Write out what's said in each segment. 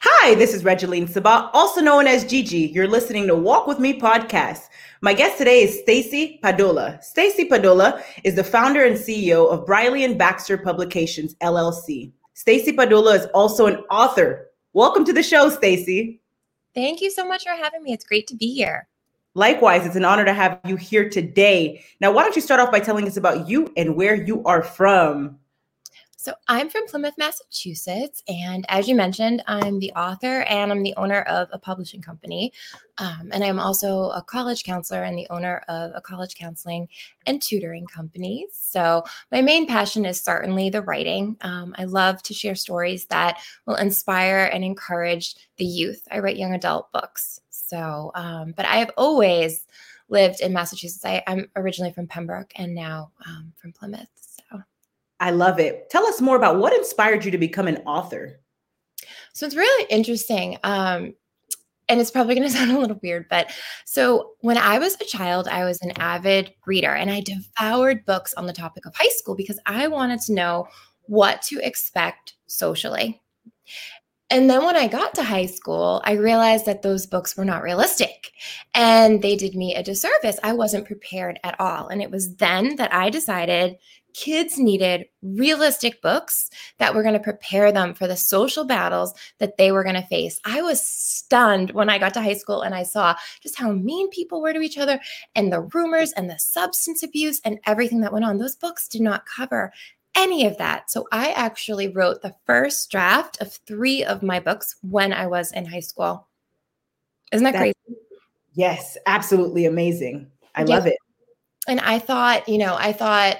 Hi, this is Regeline Sabat, also known as Gigi. You're listening to Walk With Me podcast. My guest today is Stacy Padula. Stacy Padula is the founder and CEO of Briley and Baxter Publications LLC. Stacy Padula is also an author. Welcome to the show, Stacy. Thank you so much for having me. It's great to be here. Likewise, it's an honor to have you here today. Now, why don't you start off by telling us about you and where you are from? So I'm from Plymouth, Massachusetts. And as you mentioned, I'm the author and I'm the owner of a publishing company. Um, and I'm also a college counselor and the owner of a college counseling and tutoring company. So my main passion is certainly the writing. Um, I love to share stories that will inspire and encourage the youth. I write young adult books. So, um, but I have always lived in Massachusetts. I, am originally from Pembroke and now um, from Plymouth. I love it. Tell us more about what inspired you to become an author. So it's really interesting. Um, and it's probably going to sound a little weird, but so when I was a child, I was an avid reader and I devoured books on the topic of high school because I wanted to know what to expect socially. And then when I got to high school, I realized that those books were not realistic and they did me a disservice. I wasn't prepared at all. And it was then that I decided kids needed realistic books that were going to prepare them for the social battles that they were going to face. I was stunned when I got to high school and I saw just how mean people were to each other and the rumors and the substance abuse and everything that went on. Those books did not cover any of that. So I actually wrote the first draft of three of my books when I was in high school. Isn't that, that crazy? Yes, absolutely amazing. I yeah. love it. And I thought, you know, I thought,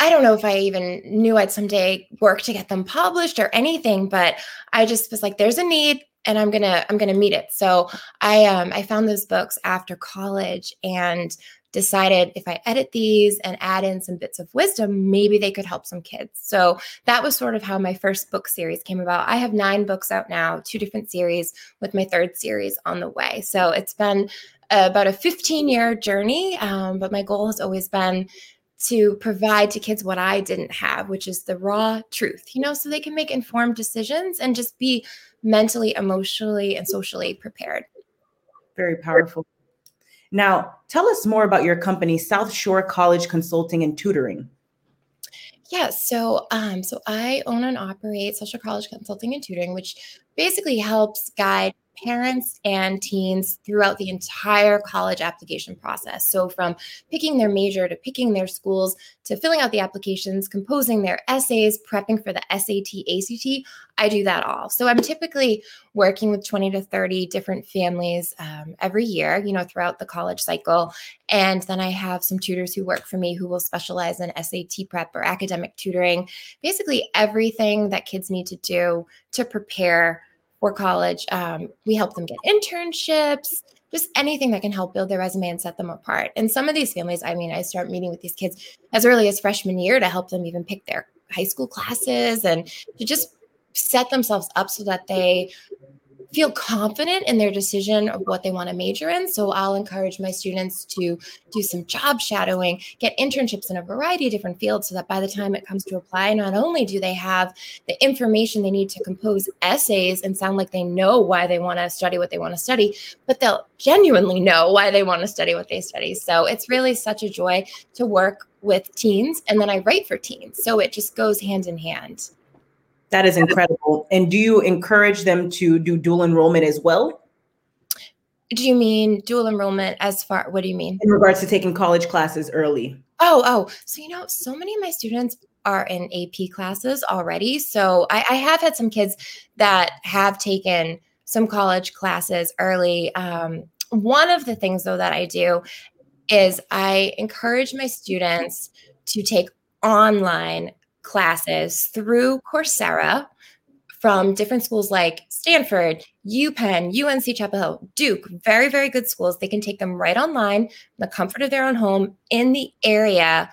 I don't know if I even knew I'd someday work to get them published or anything, but I just was like, there's a need and I'm gonna I'm gonna meet it. So I um I found those books after college and decided if I edit these and add in some bits of wisdom, maybe they could help some kids. So that was sort of how my first book series came about. I have nine books out now, two different series, with my third series on the way. So it's been about a 15 year journey, um, but my goal has always been to provide to kids what I didn't have, which is the raw truth, you know, so they can make informed decisions and just be mentally, emotionally, and socially prepared. Very powerful. Now, tell us more about your company, South Shore College Consulting and Tutoring. Yeah, so um, so I own and operate South Shore College Consulting and Tutoring, which basically helps guide parents and teens throughout the entire college application process. So, from picking their major to picking their schools to filling out the applications, composing their essays, prepping for the SAT, ACT, I do that all. So, I'm typically working with 20 to 30 different families um, every year, you know, throughout the college cycle. And then I have some tutors who work for me who will specialize in SAT prep or academic tutoring, basically everything that kids need to do to prepare for college. Um, we help them get internships, just anything that can help build their resume and set them apart. And some of these families, I mean, I start meeting with these kids as early as freshman year to help them even pick their high school classes and to just set themselves up so that they feel confident in their decision of what they want to major in. So I'll encourage my students to do some job shadowing, get internships in a variety of different fields so that by the time it comes to apply, not only do they have the information they need to compose essays and sound like they know why they want to study what they want to study, but they'll genuinely know why they want to study what they study. So it's really such a joy to work with teens and then I write for teens. So it just goes hand in hand. That is incredible. And do you encourage them to do dual enrollment as well? Do you mean dual enrollment as far what do you mean? In regards to taking college classes early. Oh, oh. So you know, so many of my students are in AP classes already. So I, I have had some kids that have taken some college classes early. Um, one of the things though that I do is I encourage my students to take online classes through Coursera from different schools like Stanford, UPenn, UNC Chapel Hill, Duke, very, very good schools. They can take them right online in the comfort of their own home in the area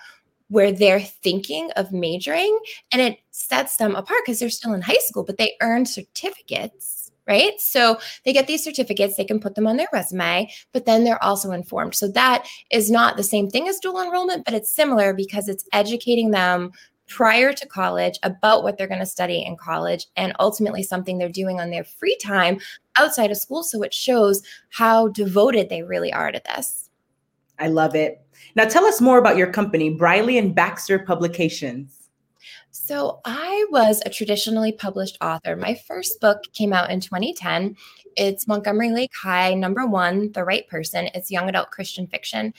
where they're thinking of majoring. And it sets them apart because they're still in high school, but they earn certificates right? So they get these certificates, they can put them on their resume, but then they're also informed. So that is not the same thing as dual enrollment, but it's similar because it's educating them prior to college about what they're going to study in college and ultimately something they're doing on their free time outside of school. So it shows how devoted they really are to this. I love it. Now tell us more about your company, Briley and Baxter Publications. So, I was a traditionally published author. My first book came out in 2010. It's Montgomery Lake High, number one, The Right Person. It's young adult Christian fiction.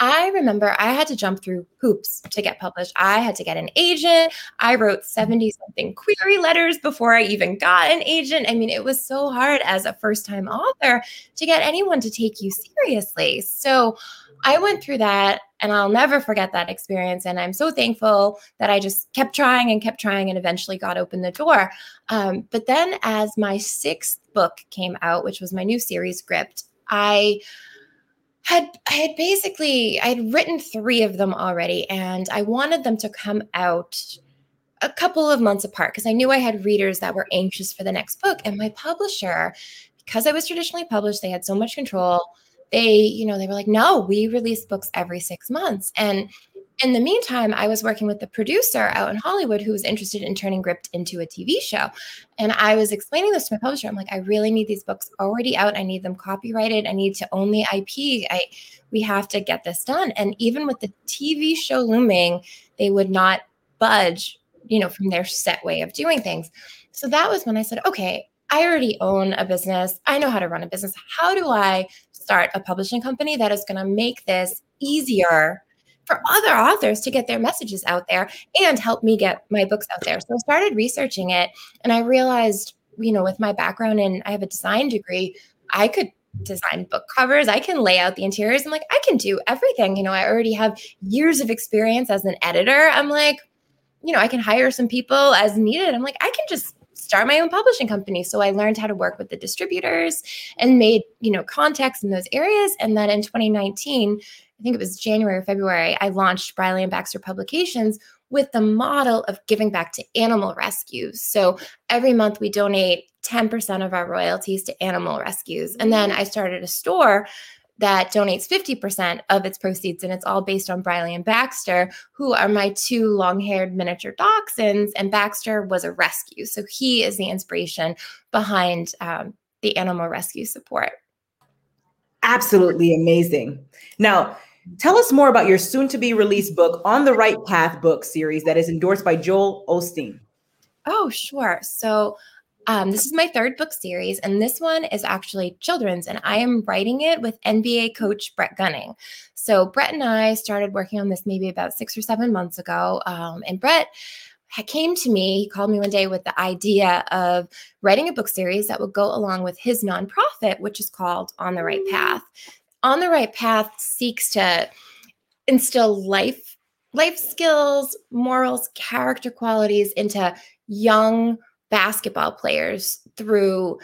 I remember I had to jump through hoops to get published. I had to get an agent. I wrote 70 something query letters before I even got an agent. I mean, it was so hard as a first time author to get anyone to take you seriously. So, I went through that and I'll never forget that experience. And I'm so thankful that I just kept trying and kept trying and eventually got open the door. Um, but then, as my sixth book came out, which was my new series, Gripped, I had I had basically I had written three of them already, and I wanted them to come out a couple of months apart because I knew I had readers that were anxious for the next book. And my publisher, because I was traditionally published, they had so much control they, you know, they were like, no, we release books every six months. And in the meantime, I was working with the producer out in Hollywood who was interested in turning Gripped into a TV show. And I was explaining this to my publisher. I'm like, I really need these books already out. I need them copyrighted. I need to own the IP. I we have to get this done. And even with the TV show looming, they would not budge, you know, from their set way of doing things. So that was when I said, okay, I already own a business. I know how to run a business. How do I start a publishing company that is going to make this easier for other authors to get their messages out there and help me get my books out there. So I started researching it and I realized, you know, with my background and I have a design degree, I could design book covers, I can lay out the interiors. I'm like, I can do everything. You know, I already have years of experience as an editor. I'm like, you know, I can hire some people as needed. I'm like, I can just start my own publishing company. So I learned how to work with the distributors and made, you know, contacts in those areas. And then in 2019, I think it was January or February, I launched Briley and Baxter Publications with the model of giving back to animal rescues. So every month we donate 10% of our royalties to animal rescues. And then mm. I started a store that donates 50% of its proceeds. And it's all based on Briley and Baxter, who are my two long haired miniature dachshunds. And Baxter was a rescue. So he is the inspiration behind um, the animal rescue support. Absolutely amazing. Now, Tell us more about your soon to be released book, On the Right Path book series that is endorsed by Joel Osteen. Oh, sure. So, um, this is my third book series, and this one is actually children's, and I am writing it with NBA coach Brett Gunning. So, Brett and I started working on this maybe about six or seven months ago. Um, and Brett came to me, he called me one day with the idea of writing a book series that would go along with his nonprofit, which is called On the Right Path. On the Right Path seeks to instill life life skills, morals, character qualities into young basketball players through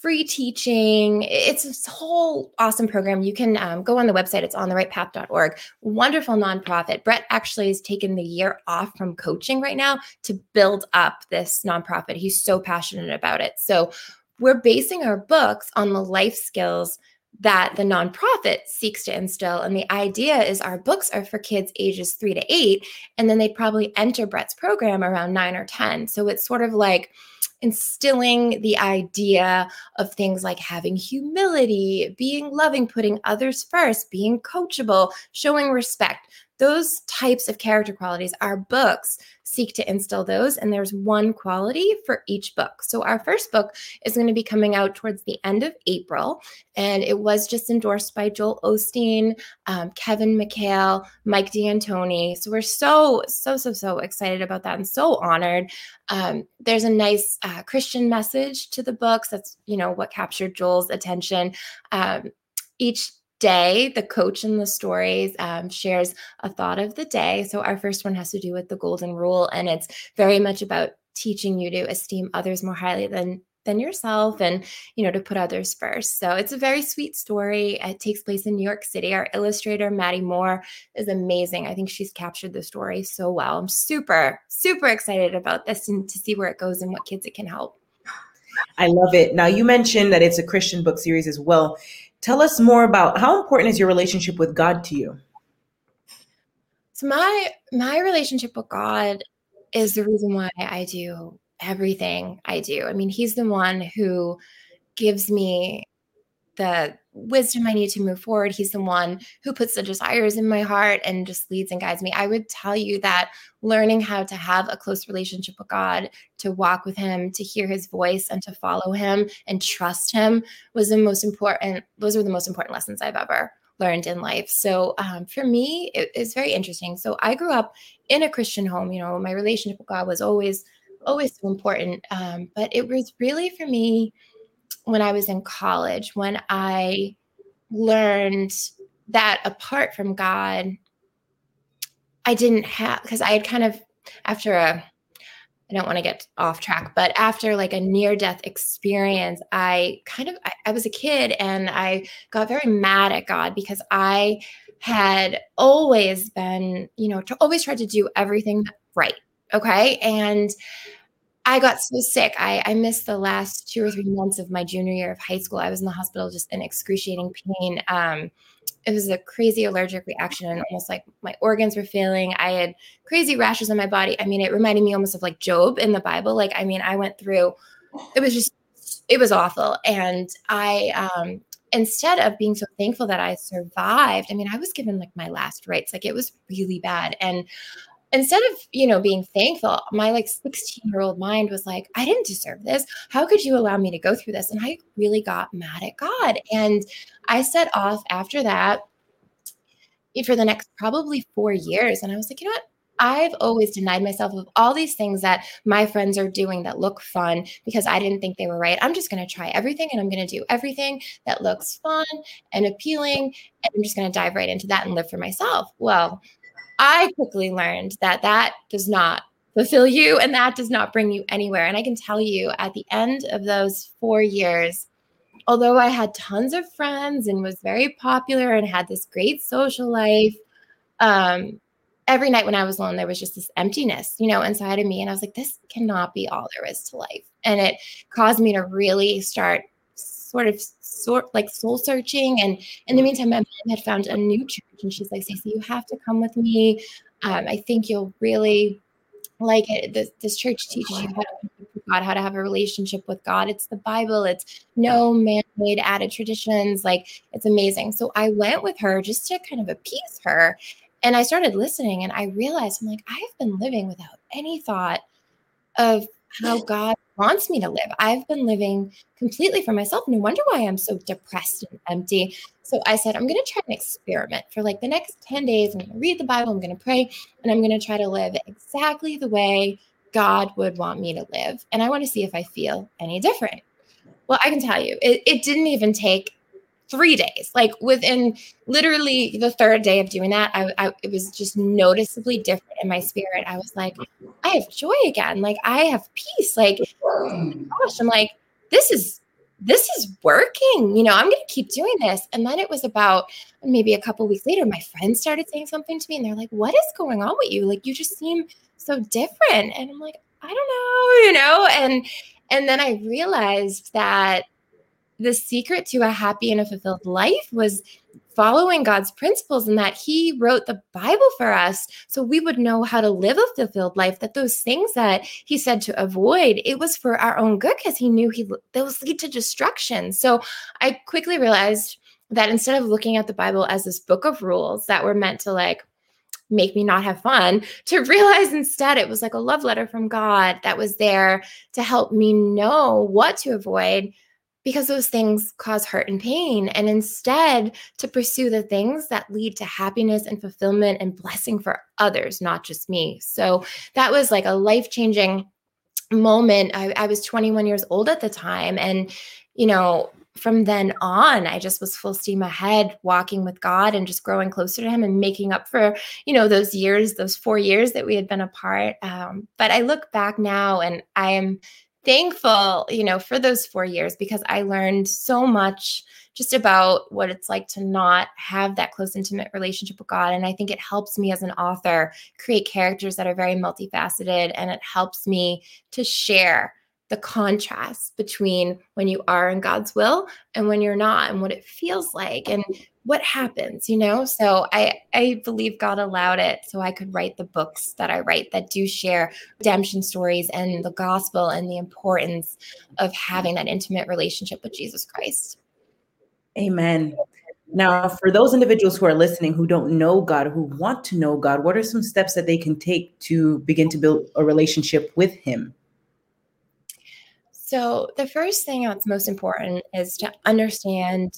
free teaching. It's this whole awesome program. You can um, go on the website. It's on the rightpath.org. Wonderful nonprofit. Brett actually has taken the year off from coaching right now to build up this nonprofit. He's so passionate about it. So we're basing our books on the life skills that the nonprofit seeks to instill. And the idea is our books are for kids ages three to eight, and then they'd probably enter Brett's program around nine or 10. So it's sort of like, instilling the idea of things like having humility, being loving, putting others first, being coachable, showing respect. Those types of character qualities, our books seek to instill those. And there's one quality for each book. So our first book is going to be coming out towards the end of April. And it was just endorsed by Joel Osteen, um, Kevin McHale, Mike D'Antoni. So we're so, so, so, so excited about that and so honored. Um, there's a nice uh, Christian message to the books. That's, you know, what captured Joel's attention. Um, each day, the coach in the stories um, shares a thought of the day. So our first one has to do with the golden rule, and it's very much about teaching you to esteem others more highly than than yourself and you know to put others first. So it's a very sweet story. It takes place in new york city. Our illustrator maddie moore is amazing. I think she's captured the story so well. I'm super super excited about this and to see where it goes and what kids it can help. I love it. Now you mentioned that it's a christian book series as well Tell us more about how important is your relationship with God to you? So my my relationship with God is the reason why I do everything I do. I mean, he's the one who gives me the wisdom I need to move forward. He's the one who puts the desires in my heart and just leads and guides me. I would tell you that learning how to have a close relationship with God, to walk with Him, to hear His voice, and to follow Him and trust Him was the most important. Those were the most important lessons I've ever learned in life. So um, for me, it, it's very interesting. So I grew up in a Christian home. You know, my relationship with God was always, always so important. Um, but it was really for me when I was in college when I learned that apart from God, I didn't have because I had kind of after a I don't want to get off track, but after like a near death experience, I kind of I, I, was a kid and I got very mad at God because I had always been, you know, always tried to do everything right. Okay. And I got so sick. I, I missed the last two or three months of my junior year of high school. I was in the hospital just in excruciating pain. Um, it was a crazy allergic reaction and almost like my organs were failing. I had crazy rashes on my body. I mean, it reminded me almost of like Job in the Bible. Like, I mean, I went through, it was just, it was awful. And I, um, instead of being so thankful that I survived, I mean, I was given like my last rites. Like, it was really bad. And instead of you know being thankful my like 16 year old mind was like i didn't deserve this how could you allow me to go through this and i really got mad at god and i set off after that for the next probably four years and i was like you know what I've always denied myself of all these things that my friends are doing that look fun because I didn't think they were right. I'm just going to try everything and I'm going to do everything that looks fun and appealing. And I'm just going to dive right into that and live for myself. Well, I quickly learned that that does not fulfill you and that does not bring you anywhere. And I can tell you at the end of those four years, although I had tons of friends and was very popular and had this great social life, um, every night when I was alone, there was just this emptiness, you know, inside of me. And I was like, this cannot be all there is to life. And it caused me to really start sort of sort like soul searching. And in the meantime, my mom had found a new church, and she's like, "Stacey, you have to come with me. Um, I think you'll really like it. This, this church teaches you how to God, how to have a relationship with God. It's the Bible. It's no man-made added traditions. Like it's amazing. So I went with her just to kind of appease her. And I started listening and I realized I'm like, I've been living without any thought of how God wants me to live. I've been living completely for myself. No wonder why I'm so depressed and empty. So I said, I'm going to try an experiment for like the next 10 days. I'm going to read the Bible, I'm going to pray, and I'm going to try to live exactly the way God would want me to live. And I want to see if I feel any different. Well, I can tell you, it, it didn't even take three days. Like within literally the third day of doing that, I, I, it was just noticeably different in my spirit. I was like, I have joy again. Like I have peace. Like, oh gosh, I'm like, this is this is working. You know, I'm to keep doing this. And then it was about maybe a couple weeks later, my friends started saying something to me, and they're like, "What is going on with you? Like, you just seem so different." And I'm like, I don't know, you know, and and then I realized that the secret to a happy and a fulfilled life was following God's principles and that He wrote the Bible for us so we would know how to live a fulfilled life. That those things that He said to avoid, it was for our own good because He knew He those lead to destruction. So I quickly realized that instead of looking at the Bible as this book of rules that were meant to like make me not have fun to realize instead it was like a love letter from God that was there to help me know what to avoid because those things cause hurt and pain. And instead, to pursue the things that lead to happiness and fulfillment and blessing for others, not just me. So that was like a life changing moment. I, I, was 21 years old at the time. And, you know, from then on, I just was full steam ahead, walking with God and just growing closer to Him and making up for, you know, those years, those four years that we had been apart. Um, but I look back now and I am thankful, you know, for those four years because I learned so much just about what it's like to not have that close, intimate relationship with God. And I think it helps me as an author create characters that are very multifaceted and it helps me to share the contrast between when you are in God's will and when you're not and what it feels like and what happens you know? So i i believe god allowed it so i could write the books that i write that do share redemption stories and the gospel and the importance of having that intimate relationship with jesus christ. Amen. Now for those individuals who are listening who don't know god who want to know god what are some steps that they can take to begin to build a relationship with him so the first thing that's most important is to understand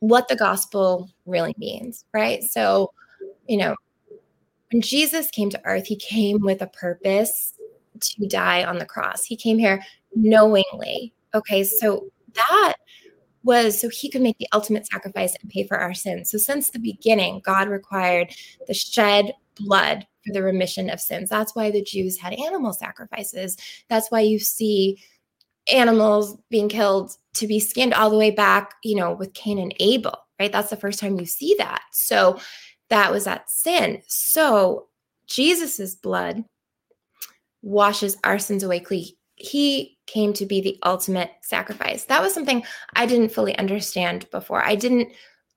what the gospel really means, right? So, you know, when Jesus came to earth, he came with a purpose to die on the cross. He came here knowingly. Okay, so that was so he could make the ultimate sacrifice and pay for our sins. So since the beginning, God required the shed blood for the remission of sins. That's why the Jews had animal sacrifices. That's why you see animals being killed to be skinned all the way back, you know, with Cain and Abel, right? That's the first time you see that. So that was that sin. So Jesus's blood washes our sins away clean. He came to be the ultimate sacrifice. That was something I didn't fully understand before. I didn't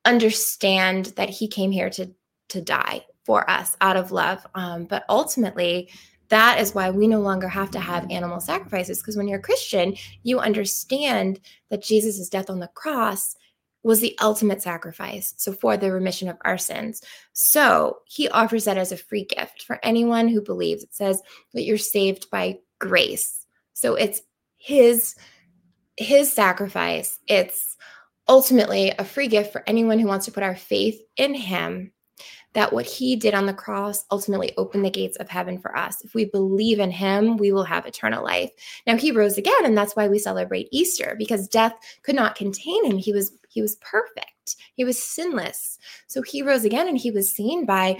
understand that he came here to to die for us out of love. Um, but ultimately, that is why we no longer have to have animal sacrifices because when you're a Christian, you understand that Jesus' death on the cross was the ultimate sacrifice. So, for the remission of our sins. So, he offers that as a free gift for anyone who believes. It says that you're saved by grace. So, it's his his sacrifice. It's ultimately a free gift for anyone who wants to put our faith in him that what he did on the cross ultimately opened the gates of heaven for us. If we believe in him, we will have eternal life. Now he rose again and that's why we celebrate Easter because death could not contain him. He was he was perfect. He was sinless. So he rose again and he was seen by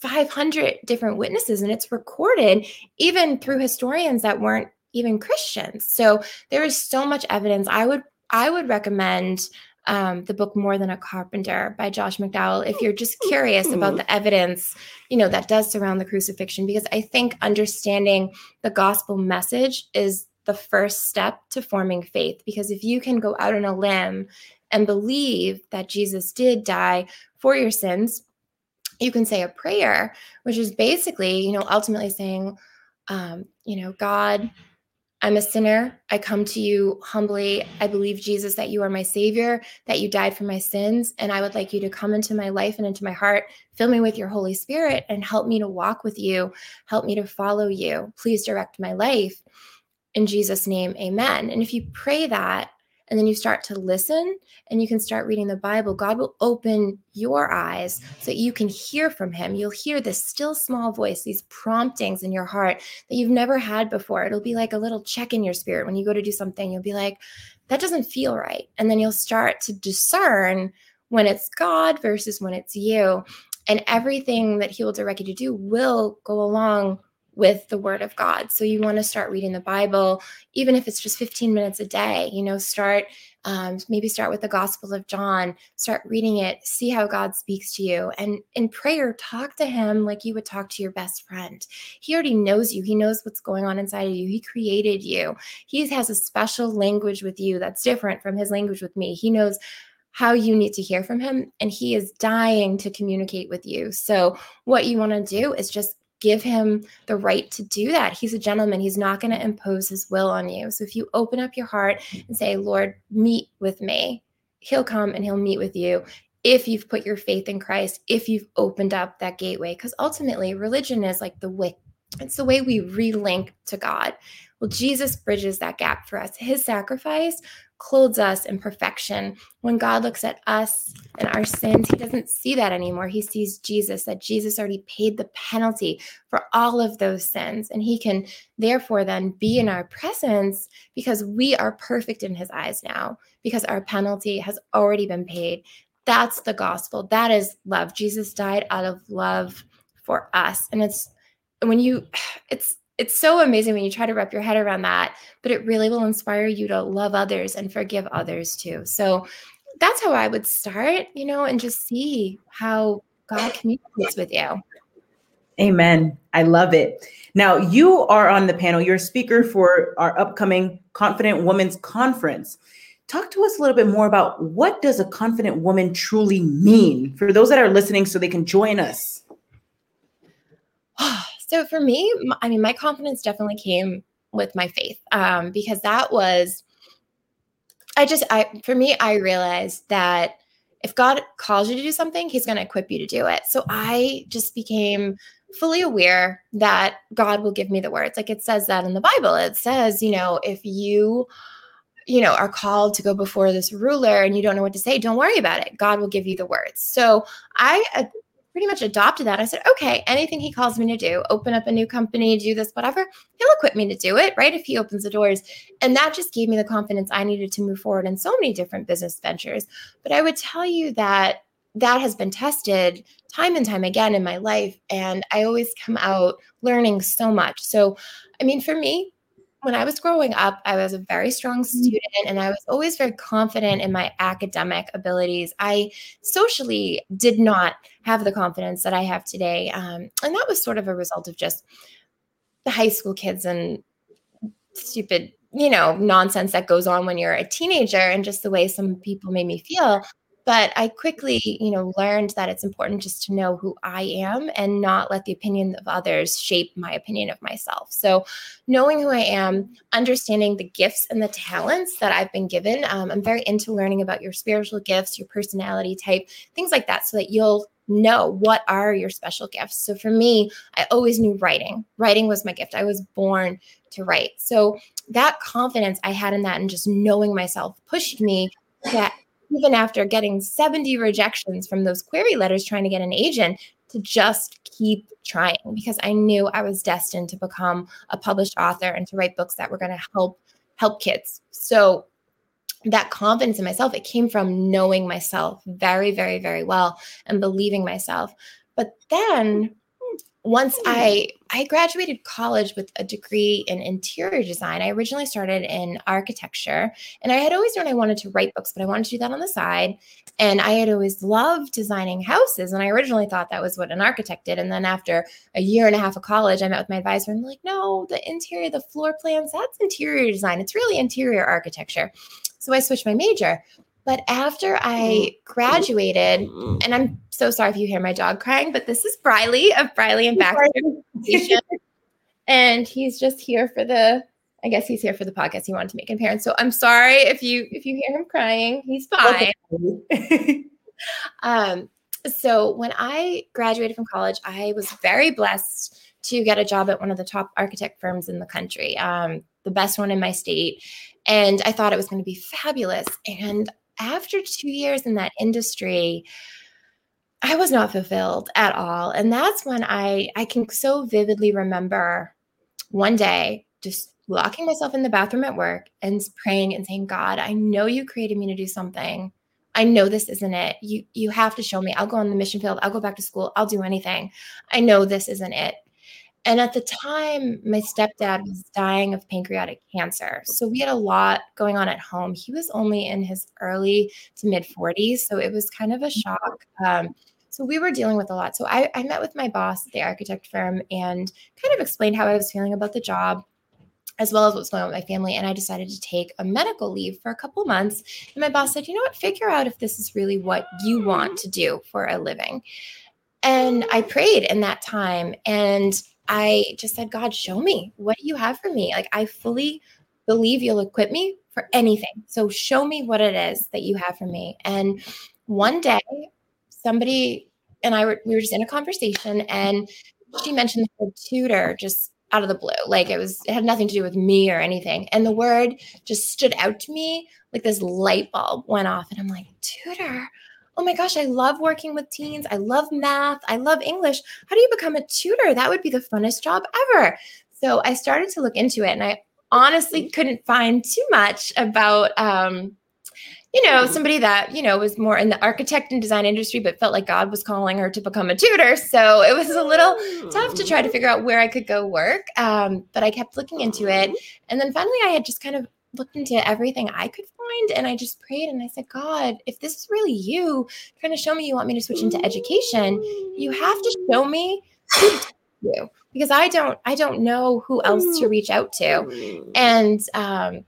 500 different witnesses and it's recorded even through historians that weren't even Christians. So there is so much evidence. I would I would recommend um, the book More Than a Carpenter by Josh McDowell if you're just curious about the evidence, you know, that does surround the crucifixion, because I think understanding the gospel message is the first step to forming faith. Because if you can go out on a limb and believe that Jesus did die for your sins, you can say a prayer, which is basically, you know, ultimately saying, um, you know, God, I'm a sinner. I come to you humbly. I believe, Jesus, that you are my Savior, that you died for my sins. And I would like you to come into my life and into my heart, fill me with your Holy Spirit, and help me to walk with you. Help me to follow you. Please direct my life. In Jesus' name, amen. And if you pray that, and then you start to listen and you can start reading the Bible, God will open your eyes so that you can hear from Him. You'll hear this still small voice, these promptings in your heart that you've never had before. It'll be like a little check in your spirit when you go to do something. You'll be like, that doesn't feel right. And then you'll start to discern when it's God versus when it's you. And everything that He will direct you to do will go along with the word of God. So you want to start reading the Bible, even if it's just 15 minutes a day, you know, start um, maybe start with the Gospel of John, start reading it, see how God speaks to you. And in prayer, talk to Him like you would talk to your best friend. He already knows you, He knows what's going on inside of you. He created you, He has a special language with you that's different from His language with me. He knows how you need to hear from him and he is dying to communicate with you. So what you want to do is just give him the right to do that. He's a gentleman. He's not going to impose his will on you. So if you open up your heart and say, Lord, meet with me, he'll come and he'll meet with you if you've put your faith in Christ, if you've opened up that gateway. Because ultimately, religion is like the way, it's the way we relink to God. Well, Jesus bridges that gap for us. His sacrifice clothes us in perfection. When God looks at us and our sins, he doesn't see that anymore. He sees Jesus, that Jesus already paid the penalty for all of those sins. And he can therefore then be in our presence because we are perfect in his eyes now, because our penalty has already been paid. That's the gospel. That is love. Jesus died out of love for us. And it's when you, it's, it's so amazing when you try to wrap your head around that, but it really will inspire you to love others and forgive others too. So that's how I would start, you know, and just see how God communicates with you. Amen. I love it. Now, you are on the panel. You're a speaker for our upcoming Confident Women's Conference. Talk to us a little bit more about what does a confident woman truly mean for those that are listening so they can join us. So for me, I mean, my confidence definitely came with my faith um, because that was, I just, I, for me, I realized that if God calls you to do something, he's going to equip you to do it. So I just became fully aware that God will give me the words. Like it says that in the Bible. It says, you know, if you you know are called to go before this ruler and you don't know what to say don't worry about it god will give you the words so i uh, pretty much adopted that i said okay anything he calls me to do open up a new company do this whatever he'll equip me to do it right if he opens the doors and that just gave me the confidence i needed to move forward in so many different business ventures but i would tell you that that has been tested time and time again in my life. And I always come out learning so much. So, I mean, for me, when I was growing up, I was a very strong mm-hmm. student and I was always very confident in my academic abilities. I socially did not have the confidence that I have today. Um, and that was sort of a result of just the high school kids and stupid, you know, nonsense that goes on when you're a teenager and just the way some people made me feel but i quickly you know learned that it's important just to know who i am and not let the opinion of others shape my opinion of myself. So knowing who i am understanding the gifts and the talents that i've been given um, i'm very into learning about your spiritual gifts your personality type things like that so that you'll know what are your special gifts. So for me i always knew writing. Writing was my gift. I was born to write. So that confidence i had in that and just knowing myself pushed me to even after getting 70 rejections from those query letters trying to get an agent to just keep trying because I knew I was destined to become a published author and to write books that were going to help help kids. So that confidence in myself it came from knowing myself very very very well and believing myself. But then once hmm. I I graduated college with a degree in interior design. I originally started in architecture and I had always known I wanted to write books, but I wanted to do that on the side. And I had always loved designing houses. And I originally thought that was what an architect did. And then after a year and a half of college, I met with my advisor and I'm like, no, the interior, the floor plans, that's interior design. It's really interior architecture. So I switched my major. But after I graduated, and I'm so sorry if you hear my dog crying, but this is Briley of Briley and Baxter. and he's just here for the I guess he's here for the podcast he wanted to make in parents. So I'm sorry if you if you hear him crying. He's fine. um so when I graduated from college, I was very blessed to get a job at one of the top architect firms in the country, um, the best one in my state. And I thought it was going to be fabulous. And after two years in that industry, I was not fulfilled at all. And that's when I I can so vividly remember one day just locking myself in the bathroom at work and praying and saying, God, I know you created me to do something. I know this isn't it. You you have to show me. I'll go on the mission field. I'll go back to school. I'll do anything. I know this isn't it. And at the time, my stepdad was dying of pancreatic cancer. So we had a lot going on at home. He was only in his early to mid 40s. So it was kind of a mm-hmm. shock. Um, so we were dealing with a lot. So I, I met with my boss at the architect firm and kind of explained how I was feeling about the job as well as what's going on with my family. And I decided to take a medical leave for a couple months. And my boss said, you know what, figure out if this is really what you want to do for a living. And I prayed in that time. And I just said, God, show me what you have for me? Like, I fully believe you'll equip me for anything. So, show me what it is that you have for me. And one day, somebody and I were, we were just in a conversation, and she mentioned the word tutor just out of the blue. Like, it was, it had nothing to do with me or anything. And the word just stood out to me like this light bulb went off. And I'm like, tutor? Oh my gosh, I love working with teens. I love math. I love English. How do you become a tutor? That would be the funnest job ever. So I started to look into it and I honestly couldn't find too much about, um, you know, somebody that, you know, was more in the architect and design industry, but felt like God was calling her to become a tutor. So it was a little tough to try to figure out where I could go work. Um, but I kept looking into it. And then finally, I had just kind of looked into everything I could find and I just prayed and I said, God, if this is really you trying to show me you want me to switch into education, you have to show me you because I don't I don't know who else to reach out to. And um,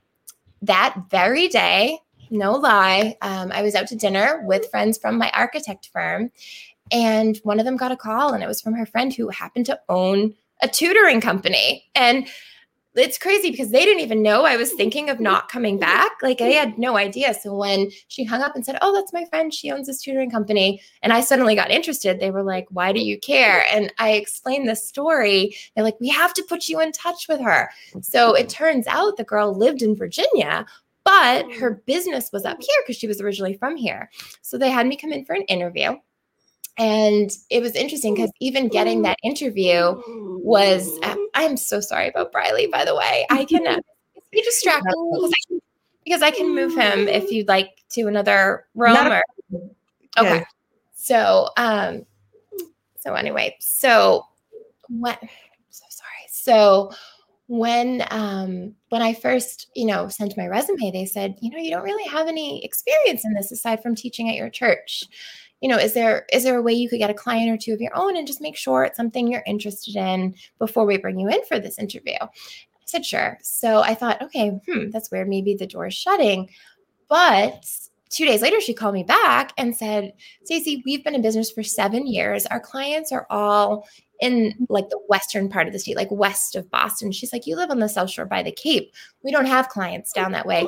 that very day, no lie, um, I was out to dinner with friends from my architect firm, and one of them got a call, and it was from her friend who happened to own a tutoring company. And it's crazy because they didn't even know I was thinking of not coming back. Like I had no idea. So when she hung up and said, Oh, that's my friend, she owns this tutoring company, and I suddenly got interested, they were like, Why do you care? And I explained the story. They're like, We have to put you in touch with her. So it turns out the girl lived in Virginia, but her business was up here because she was originally from here. So they had me come in for an interview. And it was interesting because even getting that interview was, I'm so sorry about Briley, by the way. I can, uh, distracted because I, because I can move him if you'd like to another room or, okay. So, um, so anyway, so what, so sorry. So when um when I first, you know, sent my resume, they said, you know, you don't really have any experience in this aside from teaching at your church you know is there is there a way you could get a client or two of your own and just make sure it's something you're interested in before we bring you in for this interview? I said sure. So i thought okay hmm that's weird. Maybe the door is shutting. But two days later she called me back and said stacey we've been in business for seven years. Our clients are all in like the western part of the state like west of boston. She's like you live on the south shore by the cape. We don't have clients down that way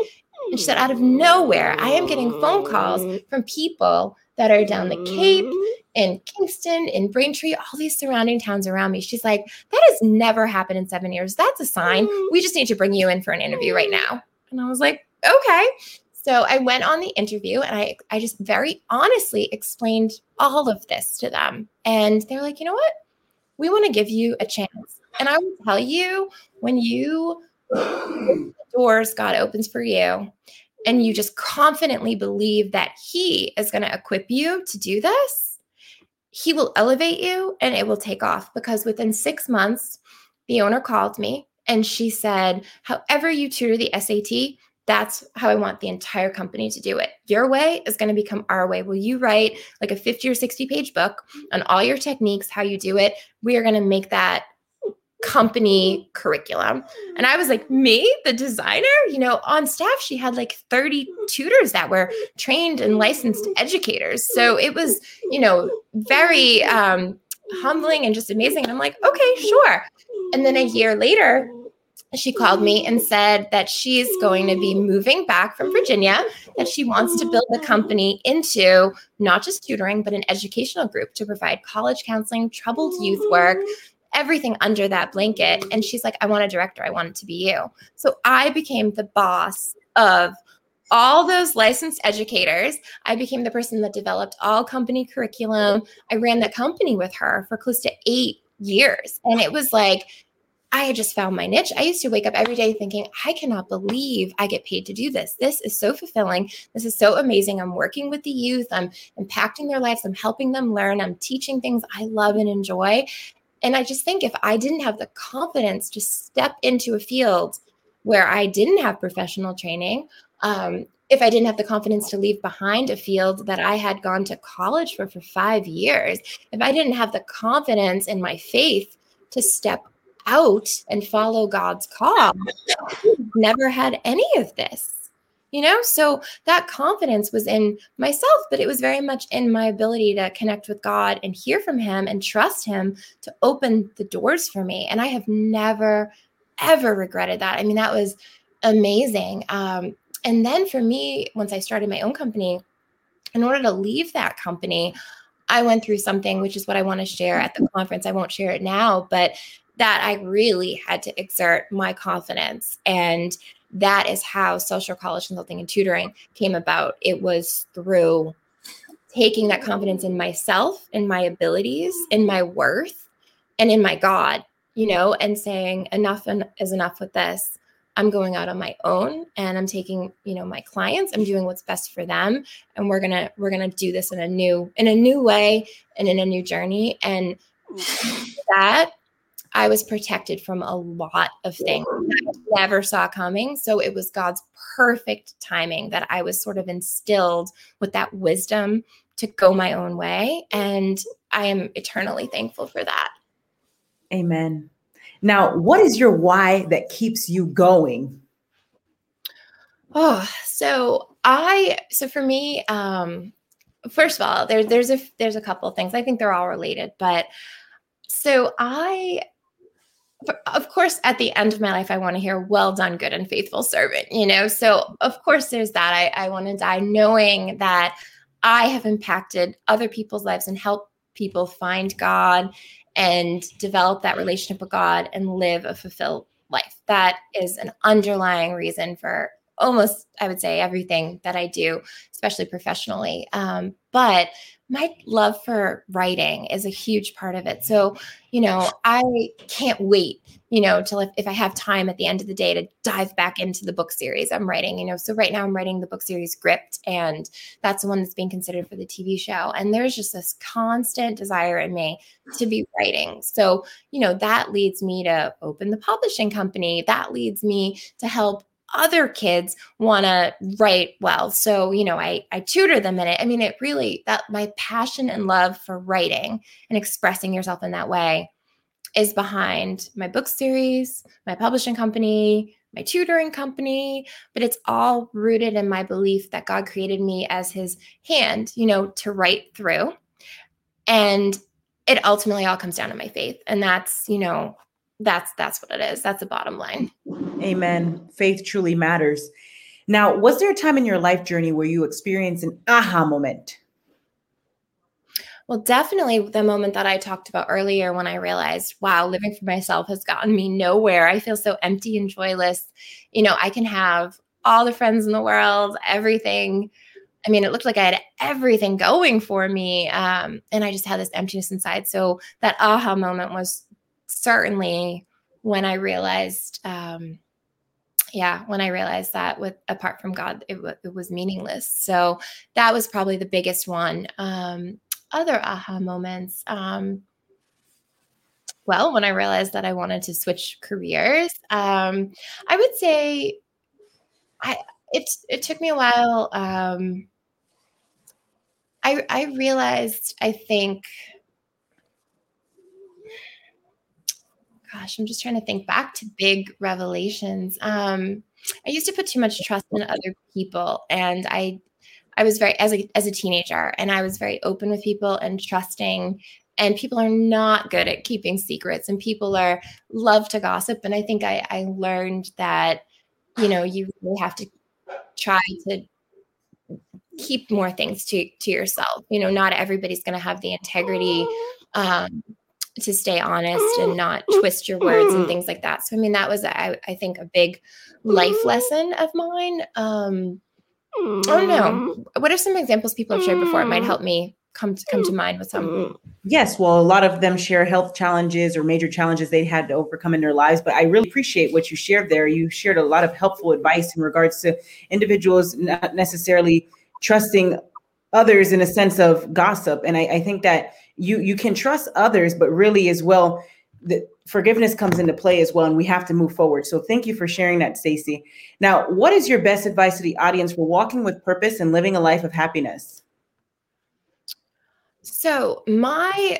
and she said out of nowhere i am getting phone calls from people that are down the Cape, in Kingston, in Braintree, all these surrounding towns around me. She's like, that has never happened in seven years. That's a sign. Mm. We just need to bring you in for an interview right mm. now. And I was like, okay. So I went on the interview and I, I just very honestly explained all of this to them. And they're like, you know what? We want to give you a chance. And I will tell you when you doors God opens for you and you just confidently believe that He is going to equip you to do this, He will elevate you and it will take off. Because within six months, the owner called me and she said, However, you tutor the SAT, that's how I want the entire company to do it. Your way is going to become our way. Will you write like a 50 or 60 page book on all your techniques, how you do it? We are going to make that company curriculum. And I was like, me, the designer? You know, on staff, she had like 30 tutors that were trained and licensed educators. So it was, you know, very um, humbling and just amazing. And I'm like, okay, sure. And then a year later, she called me and said that she's going to be moving back from Virginia, that she wants to build the company into not just tutoring, but an educational group to provide college counseling, troubled youth work, everything under that blanket. And she's like, I want a director. I want it to be you. So I became the boss of all those licensed educators. I became the person that developed all company curriculum. I ran the company with her for close to eight years. And it was like, I had just found my niche. I used to wake up every day thinking, I cannot believe I get paid to do this. This is so fulfilling. This is so amazing. I'm working with the youth, I'm impacting their lives, I'm helping them learn, I'm teaching things I love and enjoy. And I just think if I didn't have the confidence to step into a field where I didn't have professional training, um, if I didn't have the confidence to leave behind a field that I had gone to college for for five years, if I didn't have the confidence in my faith to step out and follow God's call, never had any of this you know? So that confidence was in myself but it was very much in my ability to connect with god and hear from him and trust him to open the doors for me. And i have never ever regretted that. I mean that was amazing. Um, and then for me once i started my own company in order to leave that company i went through something which is what i want to share at the conference. I won't share it now but that i really had to exert my confidence and that is how south shore college consulting and tutoring came about. It was through taking that confidence in myself, in my abilities, in my worth, and in my God, you know, and saying enough is enough with this. I'm going out on my own and I'm taking, you know, my clients, I'm doing what's best for them and we're going to we're going to do this in a new in a new way and in a new journey and that I was protected from a lot of things I never saw coming. So it was God's perfect timing that I was sort of instilled with that wisdom to go my own way. And I am eternally thankful for that. Amen. Now, what is your why that keeps you going? Oh, so I so for me, um, first of all, there, there's a there's a couple of things. I think they're all related, but so I of course at the end of my life i want to hear well done good and faithful servant you know? So of course there's that. I, I want to die knowing that i have impacted other people's lives and helped people find god and develop that relationship with god and live a fulfilled life. That is an underlying reason for almost i would say everything that i do especially professionally. Um, but my love for writing is a huge part of it. So you know i can't wait you know till if, if i have time at the end of the day to dive back into the book series i'm writing you know. So right now i'm writing the book series gripped and that's the one that's being considered for the tv show. And there's just this constant desire in me to be writing. So you know that leads me to open the publishing company. That leads me to help other kids want to write well. So, you know, I I tutor them in it. I mean, it really that my passion and love for writing and expressing yourself in that way is behind my book series, my publishing company, my tutoring company, but it's all rooted in my belief that God created me as his hand, you know, to write through. And it ultimately all comes down to my faith. And that's, you know, that's that's what it is. That's the bottom line. Amen. Faith truly matters. Now, was there a time in your life journey where you experienced an aha moment? Well, definitely the moment that I talked about earlier when I realized, wow, living for myself has gotten me nowhere. I feel so empty and joyless. You know, I can have all the friends in the world, everything. I mean, it looked like I had everything going for me. Um, and I just had this emptiness inside. So that aha moment was certainly when I realized, um, yeah, when I realized that with apart from God, it, w- it was meaningless. So that was probably the biggest one. Um, other aha moments. Um, well, when I realized that I wanted to switch careers, um, I would say I it it took me a while. Um, I I realized I think gosh, I'm just trying to think back to big revelations. Um, I used to put too much trust in other people, and I, I was very as a as a teenager, and I was very open with people and trusting. And people are not good at keeping secrets, and people are love to gossip. And I think I, I learned that, you know, you really have to try to keep more things to to yourself. You know, not everybody's going to have the integrity um, to stay honest and not twist your words and things like that. So I mean that was I, I think a big life lesson of mine. Um I don't know. What are some examples people have shared before? It might help me come to come to mind with some. Yes, well, a lot of them share health challenges or major challenges they had to overcome in their lives. But I really appreciate what you shared there. You shared a lot of helpful advice in regards to individuals not necessarily trusting others in a sense of gossip. And I, I think that you you can trust others, but really as well, the forgiveness comes into play as well, and we have to move forward. So thank you for sharing that, Stacy. Now, what is your best advice to the audience for walking with purpose and living a life of happiness? So my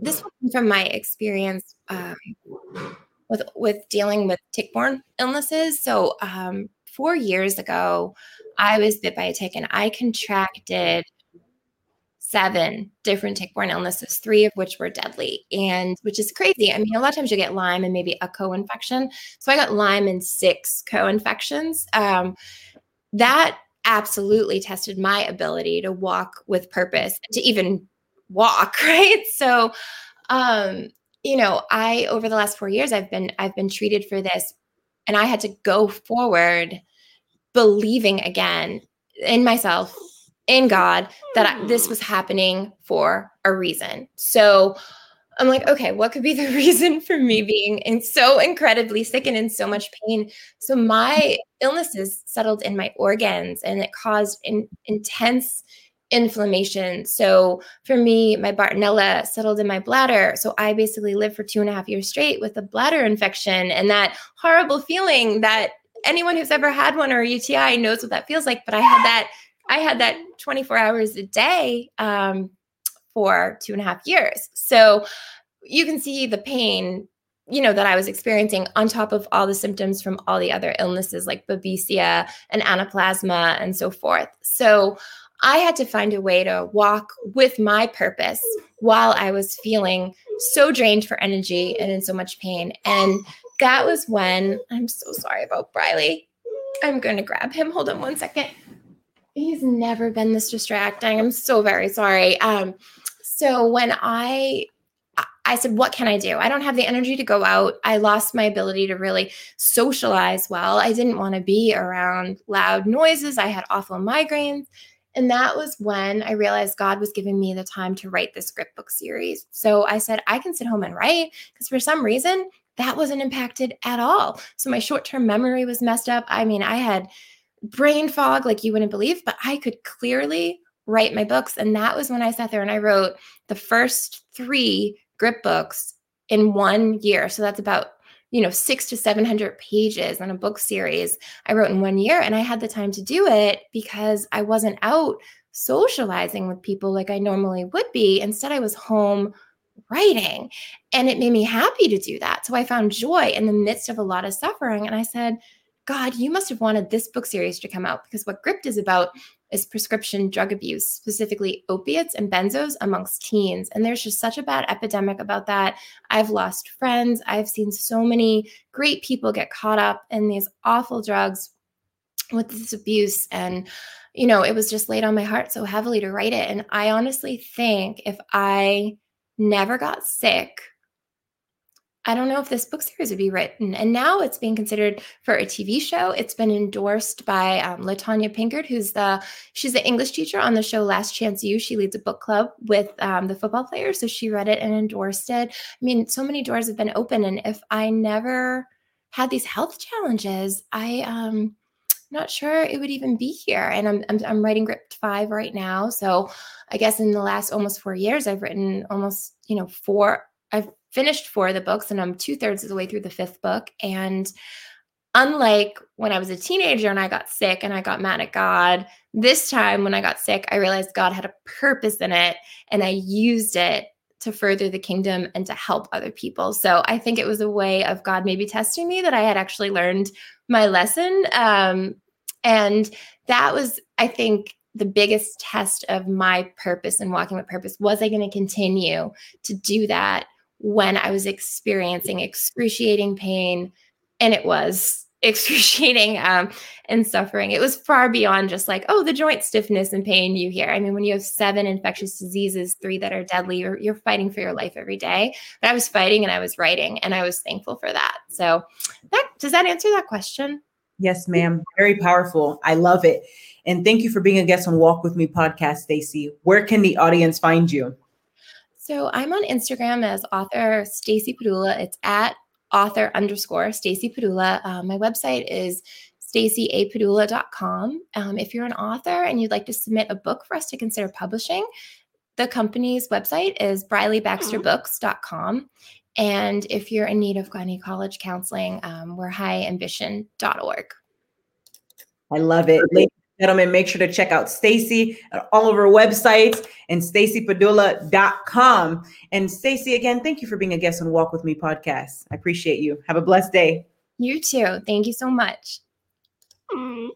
this one from my experience um, with with dealing with tick-borne illnesses. So um, four years ago, I was bit by a tick, and I contracted seven different tick-borne illnesses, three of which were deadly, and which is crazy. I mean, a lot of times you get Lyme and maybe a co-infection. So I got Lyme and six co-infections. Um, that absolutely tested my ability to walk with purpose, to even walk, right? So, um, you know, I over the last four years, I've been I've been treated for this, and I had to go forward believing again in myself in God that I, this hmm. was happening for a reason. So I'm like, okay, what could be the reason for me being in so incredibly sick and in so much pain? So my illnesses settled in my organs and it caused in, intense inflammation. So for me, my Bartonella settled in my bladder. So I basically lived for two and a half years straight with a bladder infection and that horrible feeling that anyone who's ever had one or a UTI knows what that feels like. But I had that I had that 24 hours a day um, for two and a half years. So you can see the pain you know that I was experiencing on top of all the symptoms from all the other illnesses like babesia and anaplasma and so forth. So I had to find a way to walk with my purpose while I was feeling so drained for energy and in so much pain. And that was when I'm so sorry about Briley. I'm going to grab him. Hold on one second. He's never been this distracting. I'm so very sorry. Um, so when I I said, What can I do? I don't have the energy to go out. I lost my ability to really socialize well. I didn't want to be around loud noises. I had awful migraines. And that was when I realized God was giving me the time to write this Gripped book series. So I said, I can sit home and write because for some reason that wasn't impacted at all. So my short term memory was messed up. I mean, I had brain fog like you wouldn't believe, but I could clearly write my books. And that was when I sat there and I wrote the first three grip books in one year. So that's about you know six to 700 pages on a book series i wrote in one year and i had the time to do it because i wasn't out socializing with people like i normally would be instead i was home writing and it made me happy to do that so i found joy in the midst of a lot of suffering and i said god you must have wanted this book series to come out because what gripped is about is prescription drug abuse, specifically opiates and benzos amongst teens. And there's just such a bad epidemic about that. I've lost friends. I've seen so many great people get caught up in these awful drugs with this abuse. And, you know, it was just laid on my heart so heavily to write it. And I honestly think if I never got sick, I don't know if this book series would be written. And now it's being considered for a TV show. It's been endorsed by um, Latanya Pinkard, who's the she's the English teacher on the show Last Chance U. She leads a book club with um, the football players, so she read it and endorsed it. I mean, so many doors have been open, and if I never had these health challenges, I um not sure it would even be here. And I'm, I'm, I'm writing Gripped Five right now, so I guess in the last almost four years, I've written almost you know four. I've finished four of the books and I'm two thirds of the way through the fifth book. And unlike when I was a teenager and I got sick and I got mad at God, this time when I got sick, I realized God had a purpose in it and I used it to further the kingdom and to help other people. So I think it was a way of God maybe testing me that I had actually learned my lesson. Um, and that was, I think, the biggest test of my purpose and walking with purpose. Was I going to continue to do that when I was experiencing excruciating pain. And it was excruciating um, and suffering. It was far beyond just like, oh, the joint stiffness and pain you hear. I mean, when you have seven infectious diseases, three that are deadly, you're, you're fighting for your life every day. But I was fighting and I was writing, and I was thankful for that. So, that does that answer that question? Yes, ma'am. Very powerful. I love it. And thank you for being a guest on Walk With Me podcast, Stacy. Where can the audience find you? So I'm on Instagram as author Stacy Padula. It's at author underscore Stacy Padula. Um, my website is stacyapadula.com. Um, if you're an author and you'd like to submit a book for us to consider publishing, the company's website is brileybaxterbooks.com. And if you're in need of any college counseling, um, we're highambition.org. I love it gentlemen, make sure to check out Stacy at all of her websites and stacypadula.com. And Stacy, again, thank you for being a guest on Walk With Me podcast. I appreciate you. Have a blessed day. You too. Thank you so much. Mm.